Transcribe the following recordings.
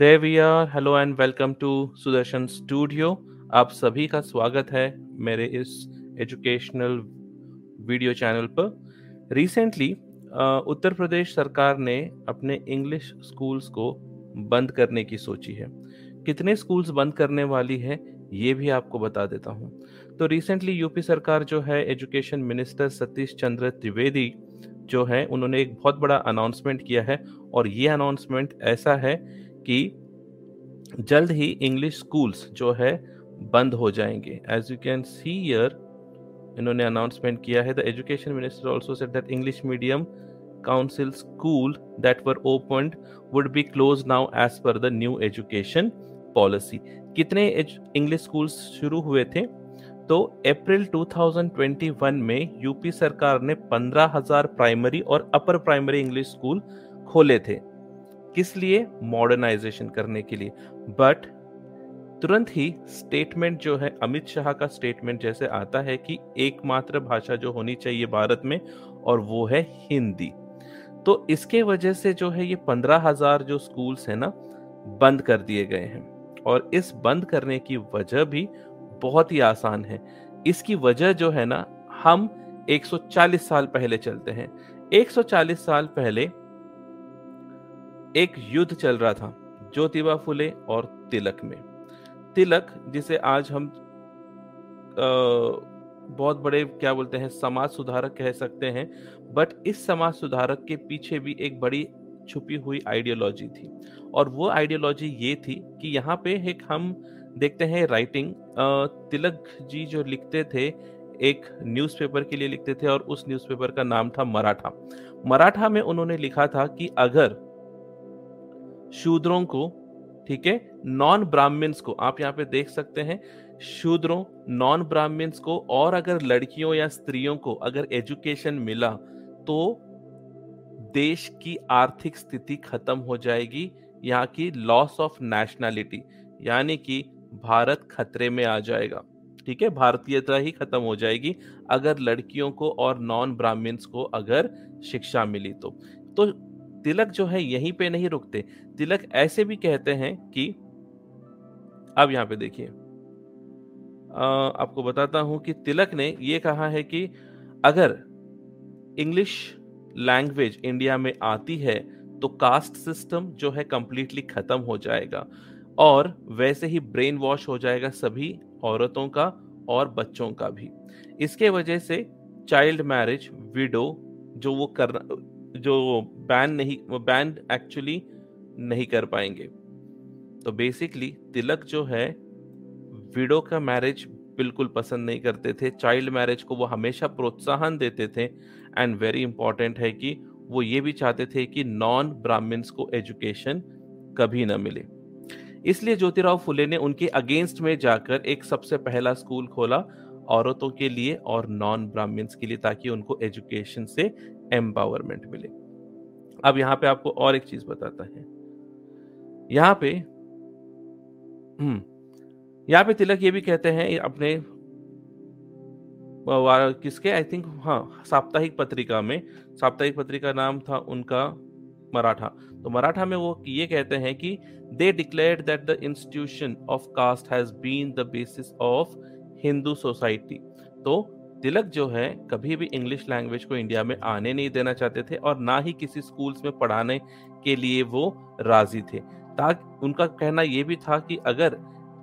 There we are. Hello and welcome to Sudarshan studio आप सभी का स्वागत है मेरे इस एजुकेशनल वीडियो चैनल पर। रिसेंटली उत्तर प्रदेश सरकार ने अपने इंग्लिश स्कूल्स को बंद करने की सोची है। कितने स्कूल्स बंद करने वाली है, ये भी आपको बता देता हूँ। तो रिसेंटली यूपी सरकार जो है एजुकेशन मिनिस्टर सतीश चंद्र त्रिवेदी जो है, उन्होंने एक बहुत बड़ा अनाउंसमेंट किया है। और ये अनाउंसमेंट ऐसा है कि जल्द ही इंग्लिश स्कूल्स जो है बंद हो जाएँगे। As you can see here इन्होंने अनाउंसमेंट किया है। The education minister also said that English medium council school that were open would be close now as per the new education policy कितने English schools शुरू हुए थे? तो अप्रैल 2021 में UP सरकार ने 15,000 प्राइमरी और अपर प्राइमरी इंग्लिश स्कूल खोले थे। किस लिए? मॉडर्नाइजेशन करने के लिए। बट तुरंत ही स्टेटमेंट जो है, अमित शाह का स्टेटमेंट जैसे आता है कि एकमात्र भाषा जो होनी चाहिए भारत में, और वो है हिंदी। तो इसके वजह से जो है, ये पंद्रह हज़ार जो स्कूल्स है ना, बंद कर दिए गए हैं। और इस बंद करने की वजह भी बहुत ही आसान है। इसकी वजह जो है ना, हम 140 साल पहले चलते हैं। 140 साल पहले एक युद्ध चल रहा था ज्योतिबा फुले और तिलक में। तिलक जिसे आज हम आ, बहुत बड़े क्या बोलते हैं समाज सुधारक कह सकते हैं बट इस समाज सुधारक के पीछे भी एक बड़ी छुपी हुई आइडियोलॉजी थी। और वो आइडियोलॉजी ये थी कि यहाँ पे एक हम देखते हैं राइटिंग तिलक जी जो लिखते थे एक न्यूज़पेपर के लिए लिखते थे और उस न्यूज़पेपर का नाम था मराठा। मराठा में उन्होंने लिखा था कि अगर शूद्रों को, ठीक है नॉन ब्राह्मण्स को, आप यहाँ पे देख सकते हैं, शूद्रों नॉन ब्राह्मण्स को और अगर लड़कियों या स्त्रियों को अगर एजुकेशन मिला तो देश की आर्थिक स्थिति खत्म हो जाएगी, यहाँ की लॉस ऑफ़ नेशनैलिटी यानी कि भारत खतरे में आ जाएगा, ठीक है भारतीयता ही खत्म हो जाएगी, अगर लड़कियों को और नॉन ब्राह्मण्स को अगर शिक्षा मिली तो। तो तिलक जो है यहीं पे नहीं रुकते। तिलक ऐसे भी कहते हैं कि, अब यहाँ पे देखिए। आपको बताता हूँ कि तिलक ने ये कहा है कि अगर इंग्लिश लैंग्वेज इंडिया में आती है तो कास्ट सिस्टम जो है कंप्लीटली खत्म हो जाएगा और वैसे ही ब्रेन वॉश हो जाएगा सभी औरतों का और बच्चों का भी। इसके वजह से चाइल्ड मैरिज, विडो जो वो कर जो बैन नहीं, वो बैन एक्चुअली नहीं कर पाएँगे। तो बेसिकली तिलक जो है विडो का मैरिज बिल्कुल पसंद नहीं करते थे। चाइल्ड मैरिज को वो हमेशा प्रोत्साहन देते थे एंड वेरी इंपॉर्टेंट है कि वो ये भी चाहते थे कि नॉन ब्राह्मण्स को एजुकेशन कभी ना मिले। इसलिए ज्योतिराव फुले ने उनके अगेंस्ट में जाकर एक सबसे पहला स्कूल खोला औरतों के लिए और नॉन ब्राह्मण्स के लिए ताकि उनको एजुकेशन से एम्पावरमेंट मिले। अब यहाँ पे आपको और एक चीज़ बताता है। यहाँ पे हम्म यहाँ पे तिलक ये भी कहते हैं अपने किसके? आई थिंक हाँ साप्ताहिक पत्रिका में। साप्ताहिक पत्रिका नाम था उनका मराठा। तो मराठा में वो ये कहते हैं कि they declare that the institution of caste has been the basis of Hindu society तो तिलक जो है, कभी भी इंग्लिश लैंग्वेज को इंडिया में आने नहीं देना चाहते थे और ना ही किसी स्कूल्स में पढ़ाने के लिए वो राज़ी थे। ताकि, उनका कहना ये भी था कि अगर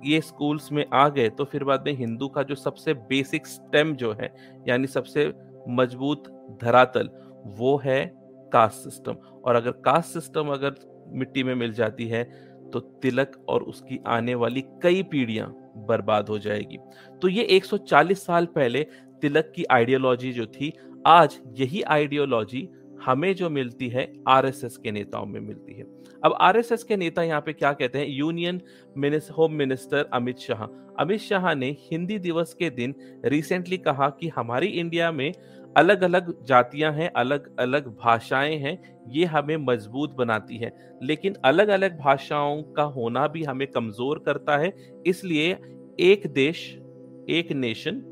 ये स्कूल्स में आ गए तो फिर बाद में हिंदू का जो सबसे बेसिक स्टेम जो है, यानी सबसे मज़बूत धरातल, वो है कास्ट सिस्टम और अगर कास्ट सिस्टम अगर मिट्टी में मिल जाती है तो तिलक और उसकी आने वाली कई पीढ़ियाँ बर्बाद हो जाएगी। तो ये 140 साल पहले तिलक की आइडियोलॉजी जो थी, आज यही आइडियोलॉजी हमें जो मिलती है आरएसएस के नेताओं में मिलती है। अब आरएसएस के नेता यहाँ पे क्या कहते हैं? Union home minister Amit Shah Amit Shah ने हिंदी दिवस के दिन रिसेंटली कहा कि हमारी इंडिया में अलग अलग जातियाँ हैं अलग अलग भाषाएँ हैं, ये हमें मज़बूत बनाती है। लेकिन अलग अलग भाषाओं का होना भी हमें कमज़ोर करता है, इसलिए एक देश, एक nation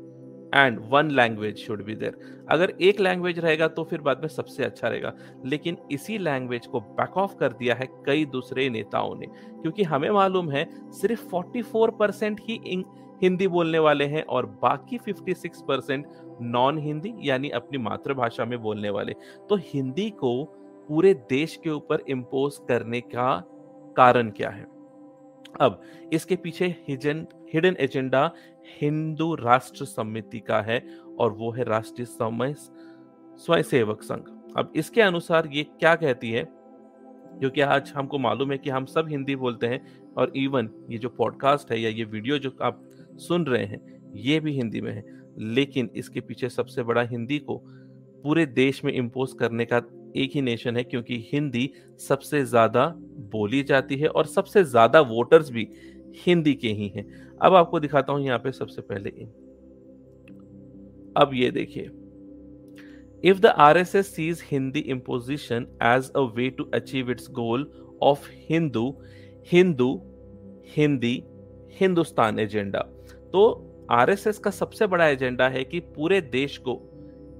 and one language should be there अगर एक लैंग्वेज रहेगा तो फिर बाद में सबसे अच्छा रहेगा। लेकिन इसी लैंग्वेज को बैक ऑफ़ कर दिया है कई दूसरे नेताओं ने। क्योंकि हमें मालूम है, सिर्फ़ 44 परसेंट ही हिंदी बोलने वाले हैं और बाकी 56 परसेंट नॉन हिंदी यानी अपनी मातृभाषा में बोलने वाले। तो हिंदी को पूरे देश के ऊपर इम्पोज करने का कारण क्या है? अब, इसके पीछे हिडन एजेंडा हिंदू राष्ट्र समिति का है और वो है राष्ट्रीय समय स्वयं सेवक संघ। अब इसके अनुसार ये क्या कहती है? क्योंकि आज हमको मालूम है कि हम सब हिंदी बोलते हैं और इवन ये जो पॉडकास्ट है या ये वीडियो जो आप सुन रहे हैं, ये भी हिंदी में है। लेकिन इसके पीछे सबसे बड़ा हिंदी को पूरे देश में इम्पोज करने का एक ही नेशन है क्योंकि हिंदी सबसे ज़्यादा बोली जाती है और सबसे ज़्यादा वोटर्स भी हिंदी के ही हैं। अब आपको दिखाता हूँ यहाँ पे सबसे पहले इन। अब ये देखिए। If the R S S sees Hindi imposition as a way to achieve its goal of Hindu Hindu Hindi Hindustan agenda तो आरएसएस का सबसे बड़ा एजेंडा है कि पूरे देश को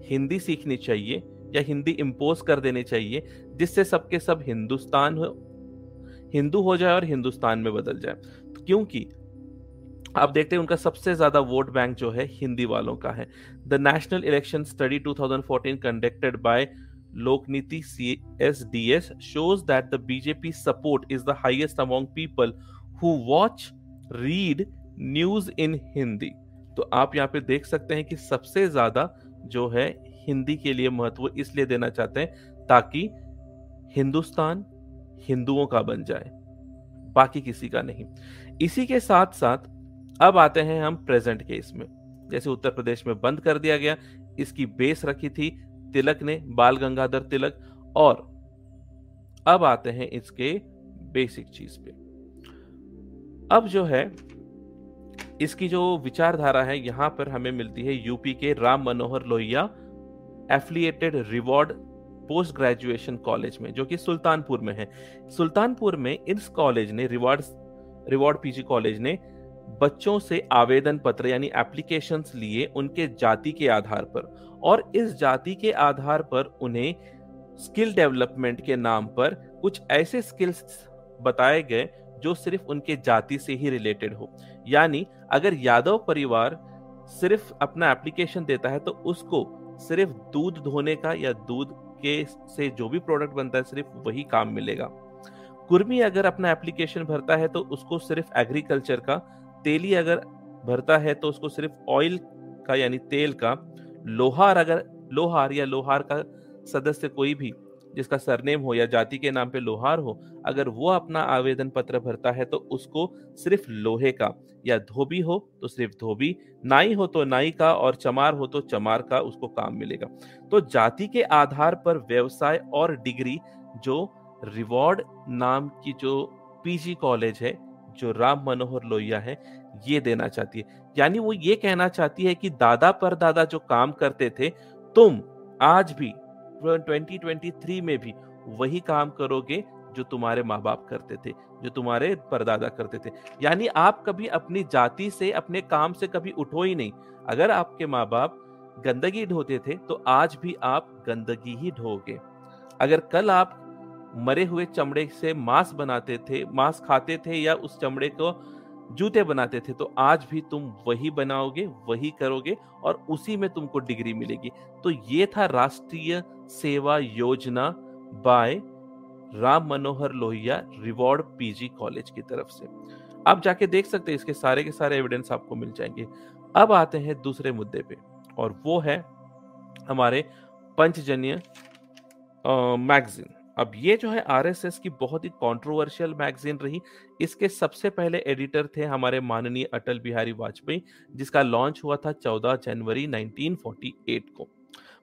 हिंदी सीखनी चाहिए या हिंदी इम्पोज कर देनी चाहिए, जिससे सबके सब हिंदुस्तान हो, हिंदू हो जाए और हिंदुस्तान में बदल जाए। क्योंकि आप देखते हैं उनका सबसे ज़्यादा वोट बैंक जो है हिंदी वालों का है। The national election study 2014 conducted by Lokniti C S D S shows that the BJP support is the highest among people who watch read news in Hindi तो आप यहाँ पे देख सकते हैं कि सबसे ज़्यादा जो है हिंदी के लिए महत्व इसलिए देना चाहते हैं ताकि हिंदुस्तान हिंदुओं का बन जाए, बाकी किसी का नहीं। इसी के साथ साथ अब आते हैं हम प्रेजेंट केस में। जैसे उत्तर प्रदेश में बंद कर दिया गया, इसकी बेस रखी थी तिलक ने, बाल गंगाधर तिलक, और अब आते हैं इसके बेसिक चीज़ पे। अब जो है, इसकी जो विचारधारा है, यहाँ पर हमें मिलती है यूपी के Ram Manohar Lohia, affiliated reward post graduation college में, जो कि सुल्तानपुर में है। सुल्तानपुर में इस कॉलेज ने रिवॉर्ड रिवॉर्ड पीजी कॉलेज ने बच्चों से आवेदन पत्र यानी एप्लीकेशन लिए उनके जाति के आधार पर और इस जाति के आधार पर उन्हें स्किल डेवलपमेंट के नाम पर कुछ ऐसे स्किल्स बताए गए जो सिर्फ़ उनके जाति से ही रिलेटेड हो। यानी अगर यादव परिवार सिर्फ़ अपना एप्लीकेशन देता है तो उसको सिर्फ़ दूध धोने का या दूध के से जो भी प्रोडक्ट बनता है सिर्फ़ वही काम मिलेगा। कुर्मी अगर अपना एप्लीकेशन भरता है तो उसको सिर्फ़ एग्रीकल्चर का तेली अगर भरता है तो उसको सिर्फ़ ऑयल का यानी तेल का लोहार अगर, लोहार या लोहार का सदस्य कोई भी, जिसका सरनेम हो या जाति के नाम पे लोहार हो, अगर वो अपना आवेदन पत्र भरता है तो उसको सिर्फ़ लोहे का, या धोबी हो तो सिर्फ़ धोबी, नाई हो तो नाई का और चमार हो तो चमार का उसको काम मिलेगा। तो जाति के आधार पर व्यवसाय और डिग्री, जो रिवॉर्ड नाम की जो पीजी कॉलेज है जो राम मनोहर लोहिया है, ये देना चाहती है। यानी वो ये कहना चाहती है कि दादा पर दादा जो काम करते थे, तुम आज भी 2023 में भी वही काम करोगे जो तुम्हारे माँ बाप करते थे, जो तुम्हारे परदादा करते थे। यानी आप कभी अपनी जाति से, अपने काम से कभी उठो ही नहीं। अगर आपके माँ बाप गंदगी ढोते थे तो आज भी आप गंदगी ही ढोगे। अगर कल आप मरे हुए चमड़े से मांस बनाते थे, मांस खाते थे या उस चमड़े को जूते बनाते थे तो आज भी तुम वही बनाओगे, वही करोगे और उसी में तुमको डिग्री मिलेगी। तो ये था Rashtriya Seva Yojana by Ram Manohar Lohia, reward PG college की तरफ़ से। आप जाके देख सकते हैं, इसके सारे के सारे एविडेंस आपको मिल जाएँगे। अब आते हैं दूसरे मुद्दे पे, और वो है हमारे पंचजन्य मैगजीन अब ये जो है आरएसएस की बहुत ही कंट्रोवर्शियल मैगजीन रही। इसके सबसे पहले एडिटर थे हमारे माननीय अटल बिहारी वाजपेयी, जिसका लॉन्च हुआ था 14 जनवरी 1948 को।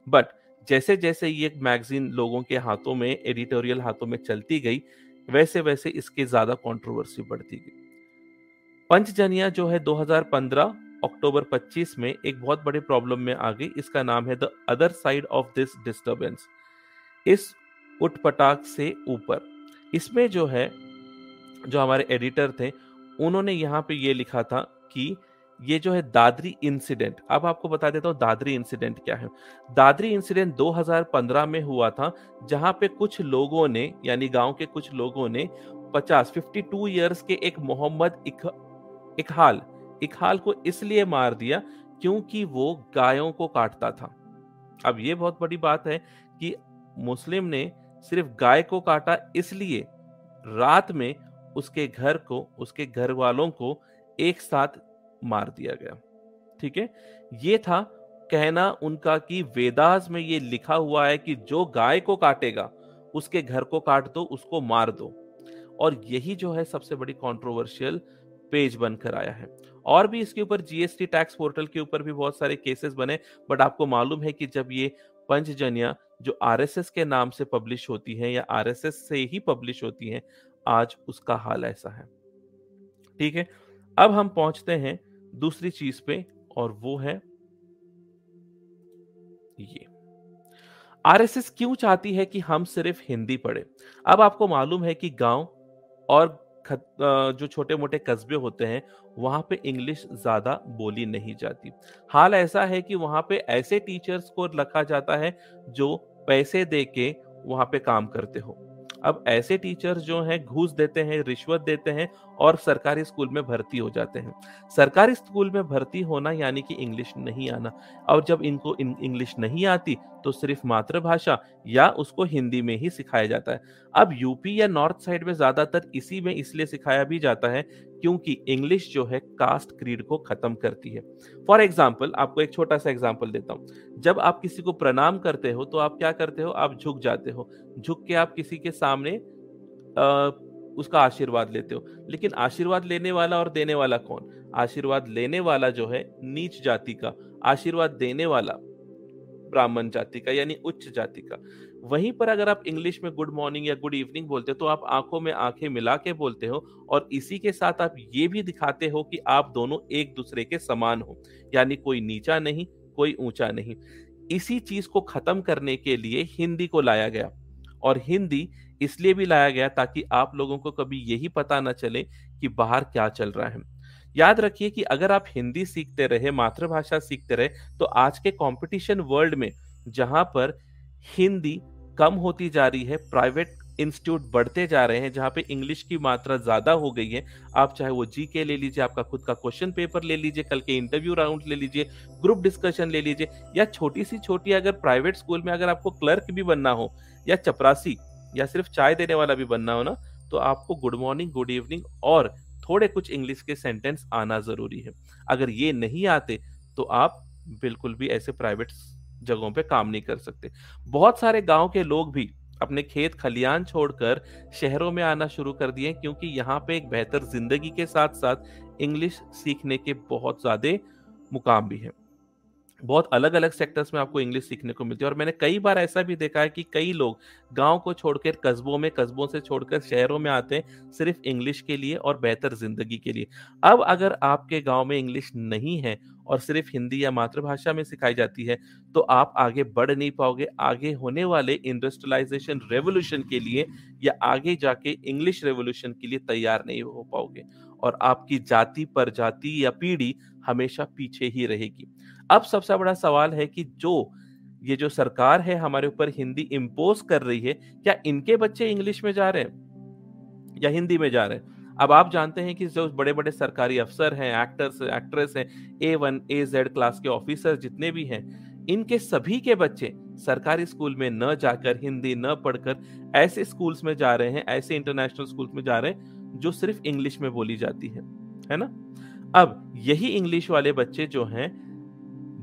बट जैसे जैसे ये मैगजीन लोगों के हाथों में एडिटोरियल हाथों में चलती गई वैसे वैसे इसकी ज़्यादा कंट्रोवर्सी बढ़ती गई। पंचजनिया जो है 2015 अक्टूबर 25 में एक बहुत बड़े प्रॉब्लम में आ गई। इसका नाम है the other side of this disturbance इस उठपटाक से ऊपर। इसमें जो है जो हमारे एडिटर थे उन्होंने यहाँ पे ये लिखा था कि ये जो है दादरी इंसिडेंट अब आपको बता देता हूँ दादरी इंसिडेंट क्या है। दादरी इंसिडेंट 2015 में हुआ था जहाँ पे कुछ लोगों ने यानी गाँव के कुछ लोगों ने 50 52 इयर्स के एक मोहम्मद इक, इकहाल इकहाल को इसलिए मार दिया क्योंकि वो गायों को काटता था। अब ये बहुत बड़ी बात है कि मुस्लिम ने सिर्फ़ गाय को काटा, इसलिए रात में उसके घर को, उसके घर वालों को एक साथ मार दिया गया। ठीक है? ये था कहना उनका कि वेदास में ये लिखा हुआ है कि जो गाय को काटेगा, उसके घर को काट दो, उसको मार दो। और यही जो है सबसे बड़ी कंट्रोवर्शियल पेज बनकर आया है। और भी इसके ऊपर जीएसटी टैक्स पोर्टल के ऊपर भी बहुत सारे केसेस बने बट आपको मालूम है कि जब ये पंचजन्या जो आरएसएस के नाम से पब्लिश होती है या आरएसएस से ही पब्लिश होती है, आज उसका हाल ऐसा है। ठीक है, अब हम पहुँचते हैं दूसरी चीज़ पे और वो है ये। आरएसएस क्यों चाहती है कि हम सिर्फ़ हिंदी पढ़े? अब आपको मालूम है कि गाँव और जो छोटे मोटे कस्बे होते हैं, वहाँ पे इंग्लिश ज़्यादा बोली नहीं जाती। हाल ऐसा है कि वहाँ पे ऐसे टीचर्स को रखा जाता है, जो पैसे दे के वहाँ पे काम करते हो। अब ऐसे टीचर्स जो हैं, घूस देते हैं, रिश्वत देते हैं और सरकारी स्कूल में भर्ती हो जाते हैं। सरकारी स्कूल में भर्ती होना यानी कि इंग्लिश नहीं आना। और जब इनको इंग्लिश नहीं आती तो सिर्फ़ मातृभाषा या उसको हिंदी में ही सिखाया जाता है। अब यूपी या नॉर्थ साइड में ज़्यादातर इसी में इसलिए सिखाया भी जाता है क्योंकि इंग्लिश जो है कास्ट क्रीड को खत्म करती है। फॉर एग्ज़ाम्पल आपको एक छोटा सा एग्ज़ाम्पल देता हूँ। जब आप किसी को प्रणाम करते हो तो आप क्या करते हो? आप झुक जाते हो। झुक के आप किसी के सामने आ, उसका आशीर्वाद लेते हो। लेकिन आशीर्वाद लेने वाला और देने वाला कौन? आशीर्वाद लेने वाला जो है नीच जाति का, आशीर्वाद देने वाला ब्राह्मण जाति का, यानी उच्च जाति का। वहीं पर अगर आप इंग्लिश में गुड मॉर्निंग या गुड इवनिंग बोलते हो तो आप आँखों में आँखें मिला के बोलते हो और इसी के साथ आप ये भी दिखाते हो कि आप दोनों एक दूसरे के समान हो, यानी कोई नीचा नहीं, कोई ऊँचा नहीं। इसी चीज़ को खत्म करने के लिए हिंदी को लाया गया। और हिंदी इसलिए भी लाया गया ताकि आप लोगों को कभी यही पता ना चले कि बाहर क्या चल रहा है। याद रखिए कि अगर आप हिंदी सीखते रहे, मातृभाषा सीखते रहे तो आज के कंपटीशन वर्ल्ड में जहाँ पर हिंदी कम होती जा रही है प्राइवेट इंस्टीट्यूट बढ़ते जा रहे हैं, जहाँ पे इंग्लिश की मात्रा ज़्यादा हो गई है। आप चाहे वो जी के ले लीजिए, आपका खुद का क्वेश्चन पेपर ले लीजिए, कल के इंटरव्यू राउंड ले लीजिए ग्रुप डिस्कशन ले लीजिए, या छोटी सी छोटी अगर प्राइवेट स्कूल में अगर आपको क्लर्क भी बनना हो, या चपरासी, या सिर्फ़ चाय देने वाला भी बनना हो ना तो आपको गुड मॉर्निंग गुड इवनिंग और थोड़े कुछ इंग्लिश के सेंटेंस आना ज़रूरी है। अगर ये नहीं आते तो आप बिल्कुल भी ऐसे प्राइवेट जगहों पे काम नहीं कर सकते। बहुत सारे गाँव के लोग भी अपने खेत खलियान छोड़कर शहरों में आना शुरू कर दिए, क्योंकि यहाँ पे एक बेहतर ज़िंदगी के साथ साथ इंग्लिश सीखने के बहुत ज़्यादा मुकाम भी हैं। बहुत अलग अलग सेक्टर्स में आपको इंग्लिश सीखने को मिलती है और मैंने कई बार ऐसा भी देखा है कि कई लोग गाँव को छोड़कर कस्बों में, कस्बों से छोड़कर शहरों में आते हैं सिर्फ़ इंग्लिश के लिए और बेहतर ज़िंदगी के लिए। अब अगर आपके गाँव में इंग्लिश नहीं है और सिर्फ़ हिंदी या मातृभाषा में सिखाई जाती है तो आप आगे बढ़ नहीं पाओगे। आगे होने वाले इंडस्ट्रियलाइजेशन रेवोल्यूशन के लिए या आगे जाके इंग्लिश रेवोल्यूशन के लिए तैयार नहीं हो पाओगे और आपकी जाति पर जाति या पीढ़ी हमेशा पीछे ही रहेगी। अब सबसे बड़ा सवाल है कि जो, ये जो सरकार है हमारे ऊपर हिंदी इम्पोज कर रही है, क्या इनके बच्चे इंग्लिश में जा रहे हैं? या हिंदी में जा रहे हैं? अब आप जानते हैं कि जो बड़े बड़े सरकारी अफसर हैं एक्टर्स एक्ट्रेस हैं A one A Z class के ऑफिसर जितने भी हैं, इनके सभी के बच्चे सरकारी स्कूल में न जाकर हिंदी न पढ़कर ऐसे स्कूल्स में जा रहे हैं, ऐसे इंटरनेशनल स्कूल्स में जा रहे हैं, जो सिर्फ़ इंग्लिश में बोली जाती है। है ना? अब यही इंग्लिश वाले बच्चे जो हैं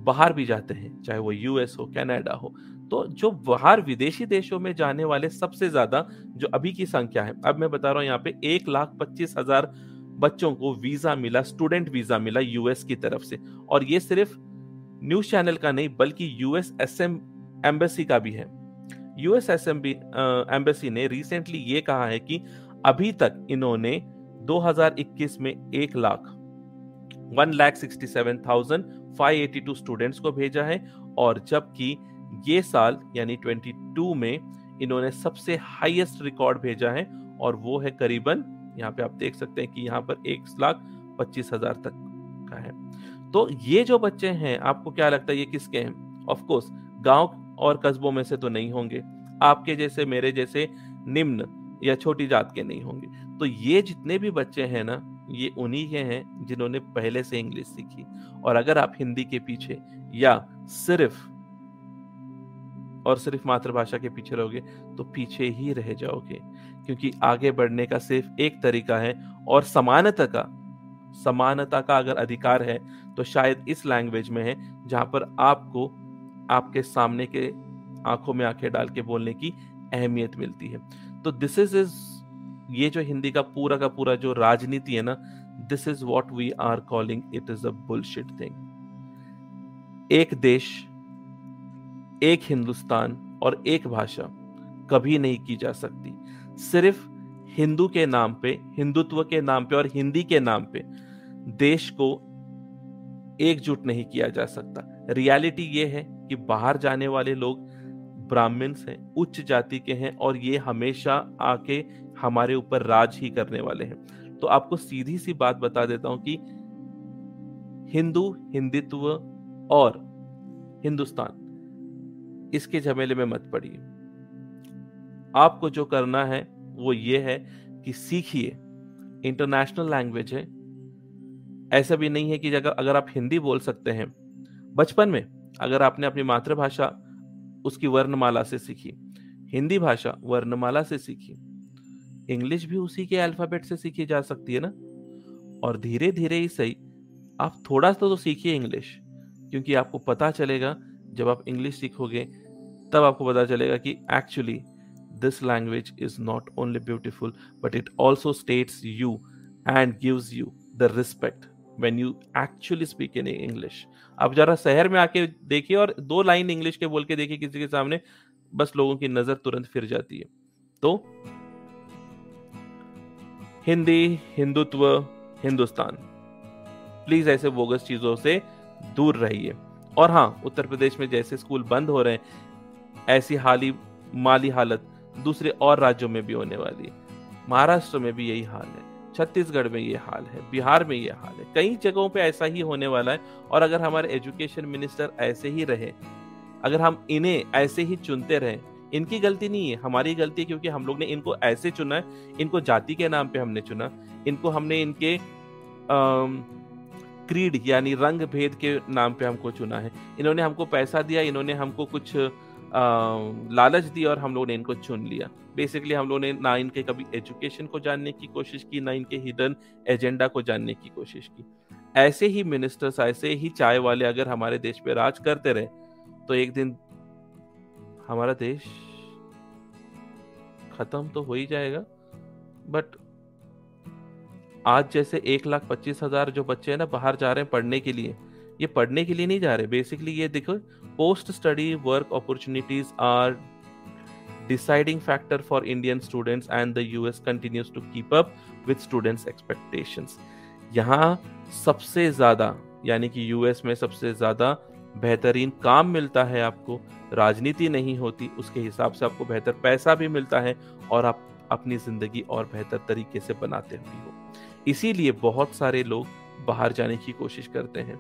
बाहर भी जाते हैं, चाहे वो यूएस हो कनाडा हो। तो जो बाहर विदेशी देशों में जाने वाले सबसे ज़्यादा जो अभी की संख्या है, अब मैं बता रहा हूँ, यहाँ पे एक लाख पच्चीस हज़ार बच्चों को वीज़ा मिला, स्टूडेंट वीज़ा मिला यूएस की तरफ़ से। और ये सिर्फ़ न्यूज़ चैनल का नहीं, बल्कि यूएस एस एम एम्बेसी का भी है। यूएस एस एम एम्बेसी ने रिसेंटली ये कहा है कि अभी तक इन्होंने 2021 में एक lakh, one lakh sixty seven thousand five eighty two students को भेजा है और जबकि ये साल, यानी 22 में, इन्होंने सबसे हाईएस्ट रिकॉर्ड भेजा है और वो है करीबन, यहाँ पे आप देख सकते हैं कि यहाँ पर एक लाख पच्चीस हज़ार तक का है। तो ये जो बच्चे हैं, आपको क्या लगता है ये किसके हैं? ऑफकोर्स गाँव और कस्बों में से तो नहीं होंगे। आपके जैसे, मेरे जैसे निम्न या छोटी जात के नहीं होंगे। तो ये जितने भी बच्चे हैं ना ये उन्हीं के हैं जिन्होंने पहले से इंग्लिश सीखी। और अगर आप हिंदी के पीछे या सिर्फ़ और सिर्फ़ मातृभाषा के पीछे रहोगे तो पीछे ही रह जाओगे। क्योंकि आगे बढ़ने का सिर्फ़ एक तरीका है और समानता का समानता का अगर अधिकार है तो शायद इस लैंग्वेज में है जहाँ पर आपको, आपके सामने के आँखों में आँखें डाल के बोलने की अहमियत मिलती है। तो दिस इज़ इज़ ये जो हिंदी का पूरा का पूरा जो राजनीति है ना this is what we are calling it is a bullshit thing एक देश, एक हिंदुस्तान और एक भाषा कभी नहीं की जा सकती। सिर्फ़ हिंदू के नाम पे, हिंदुत्व के नाम पे और हिंदी के नाम पे देश को एकजुट नहीं किया जा सकता। रियलिटी ये है कि बाहर जाने वाले लोग ब्राह्मण्स हैं, उच्च जाति के हैं और ये हमेशा आके हमारे ऊपर राज ही करने वाले हैं। तो आपको सीधी सी बात बता देता हूँ कि हिंदू, हिंदुत्व और हिंदुस्तान, इसके झमेले में मत पड़िए। आपको जो करना है, वो ये है कि सीखिए। इंटरनेशनल लैंग्वेज है। ऐसा भी नहीं है कि अगर अगर आप हिंदी बोल सकते हैं। बचपन में, अगर आपने अपनी मातृभाषा, उसकी वर्णमाला से सीखी। हिंदी भाषा वर्णमाला से सीखी। इंग्लिश भी उसी के अल्फ़ाबेट से सीखी जा सकती है ना? और धीरे धीरे ही सही। आप थोड़ा सा तो सीखिए इंग्लिश, क्योंकि आपको पता चलेगा, जब आप इंग्लिश सीखोगे, तब आपको पता चलेगा कि actually this language is not only beautiful but it also states you and gives you the respect when you actually speak in English आप जरा शहर में आके देखिए और दो लाइन इंग्लिश के बोल के देखिए किसी के सामने, बस लोगों की नज़र तुरंत फिर जाती है। तो हिंदी, हिंदुत्व, हिंदुस्तान। प्लीज़ ऐसे बोगस चीज़ों से दूर रहिए। और हाँ उत्तर प्रदेश में जैसे स्कूल बंद हो रहे हैं, ऐसी हाली, माली हालत दूसरे और राज्यों में भी होने वाली है। महाराष्ट्र में भी यही हाल है। छत्तीसगढ़ में ये हाल है। बिहार में ये हाल है। कई जगहों पे ऐसा ही होने वाला है। और अगर हमारे एजुकेशन मिनिस्टर ऐसे ही रहे, अगर हम इन्हें ऐसे ही चुनते रहे इनकी गलती नहीं है, हमारी गलती है क्योंकि हम लोग ने इनको ऐसे चुना है, इनको जाति के नाम पे हमने चुना इनको हमने इनके क्रीड यानी रंग भेद के नाम पे हमको चुना है। इन्होंने हमको पैसा दिया, इन्होंने हमको कुछ लालच दी और हम लोगों ने इनको चुन लिया। बेसिकली हम लोगों ने ना इनके कभी एजुकेशन को जानने की कोशिश की, ना इनके हिडन एजेंडा को जानने की कोशिश की। ऐसे ही मिनिस्टर्स ऐसे ही चाय वाले अगर हमारे देश पे राज करते रहे तो एक दिन हमारा देश खत्म तो हो ही जाएगा बट आज जैसे एक लाख पच्चीस हज़ार जो बच्चे हैं ना बाहर जा रहे हैं पढ़ने के लिए, ये पढ़ने के लिए नहीं जा रहे। बेसिकली ये देखो post study work opportunities are deciding factor for Indian students and the US continues to keep up with students expectations यहाँ सबसे ज़्यादा, यानी कि यूएस में सबसे ज़्यादा बेहतरीन काम मिलता है आपको, राजनीति नहीं होती, उसके हिसाब से आपको बेहतर पैसा भी मिलता है और आप अपनी ज़िंदगी और बेहतर तरीके से बनाते भी हो। इसीलिए बहुत सारे लोग बाहर जाने की कोशिश करते हैं,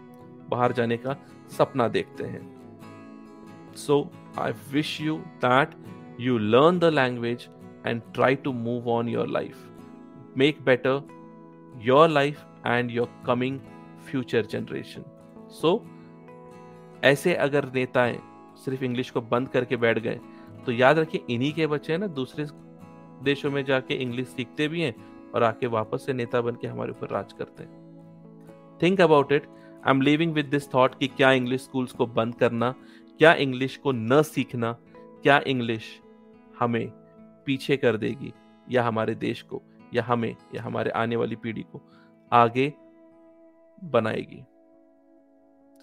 बाहर जाने का सपना देखते हैं। So I wish you that you learn the language and try to move on your life make better your life and your coming future generation so ऐसे अगर नेताएँ सिर्फ़ इंग्लिश को बंद करके बैठ गए तो याद रखिए इन्हीं के बच्चे ना, दूसरे देशों में जाके इंग्लिश सीखते भी हैं और आके वापस से नेता बन के हमारे ऊपर राज करते हैं। Think about it I am living with this thought कि क्या इंग्लिश स्कूल्स को बंद करना, क्या इंग्लिश को न सीखना, क्या इंग्लिश हमें पीछे कर देगी या हमारे देश को, या हमें, या हमारे आने वाली पीढ़ी को आगे बनाएगी।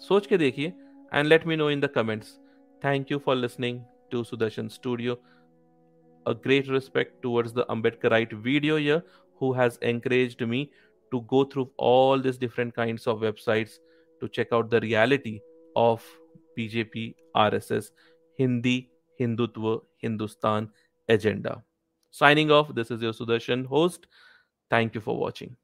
सोच के देखिए and let me know in the comments. Thank you for listening to Sudarshan Studio. A great respect towards the Ambedkarite video here who has encouraged me to go through all these different kinds of websites to check out the reality of BJP, RSS, Hindi, Hindutva, Hindustan agenda. Signing off, this is your Sudarshan host. Thank you for watching.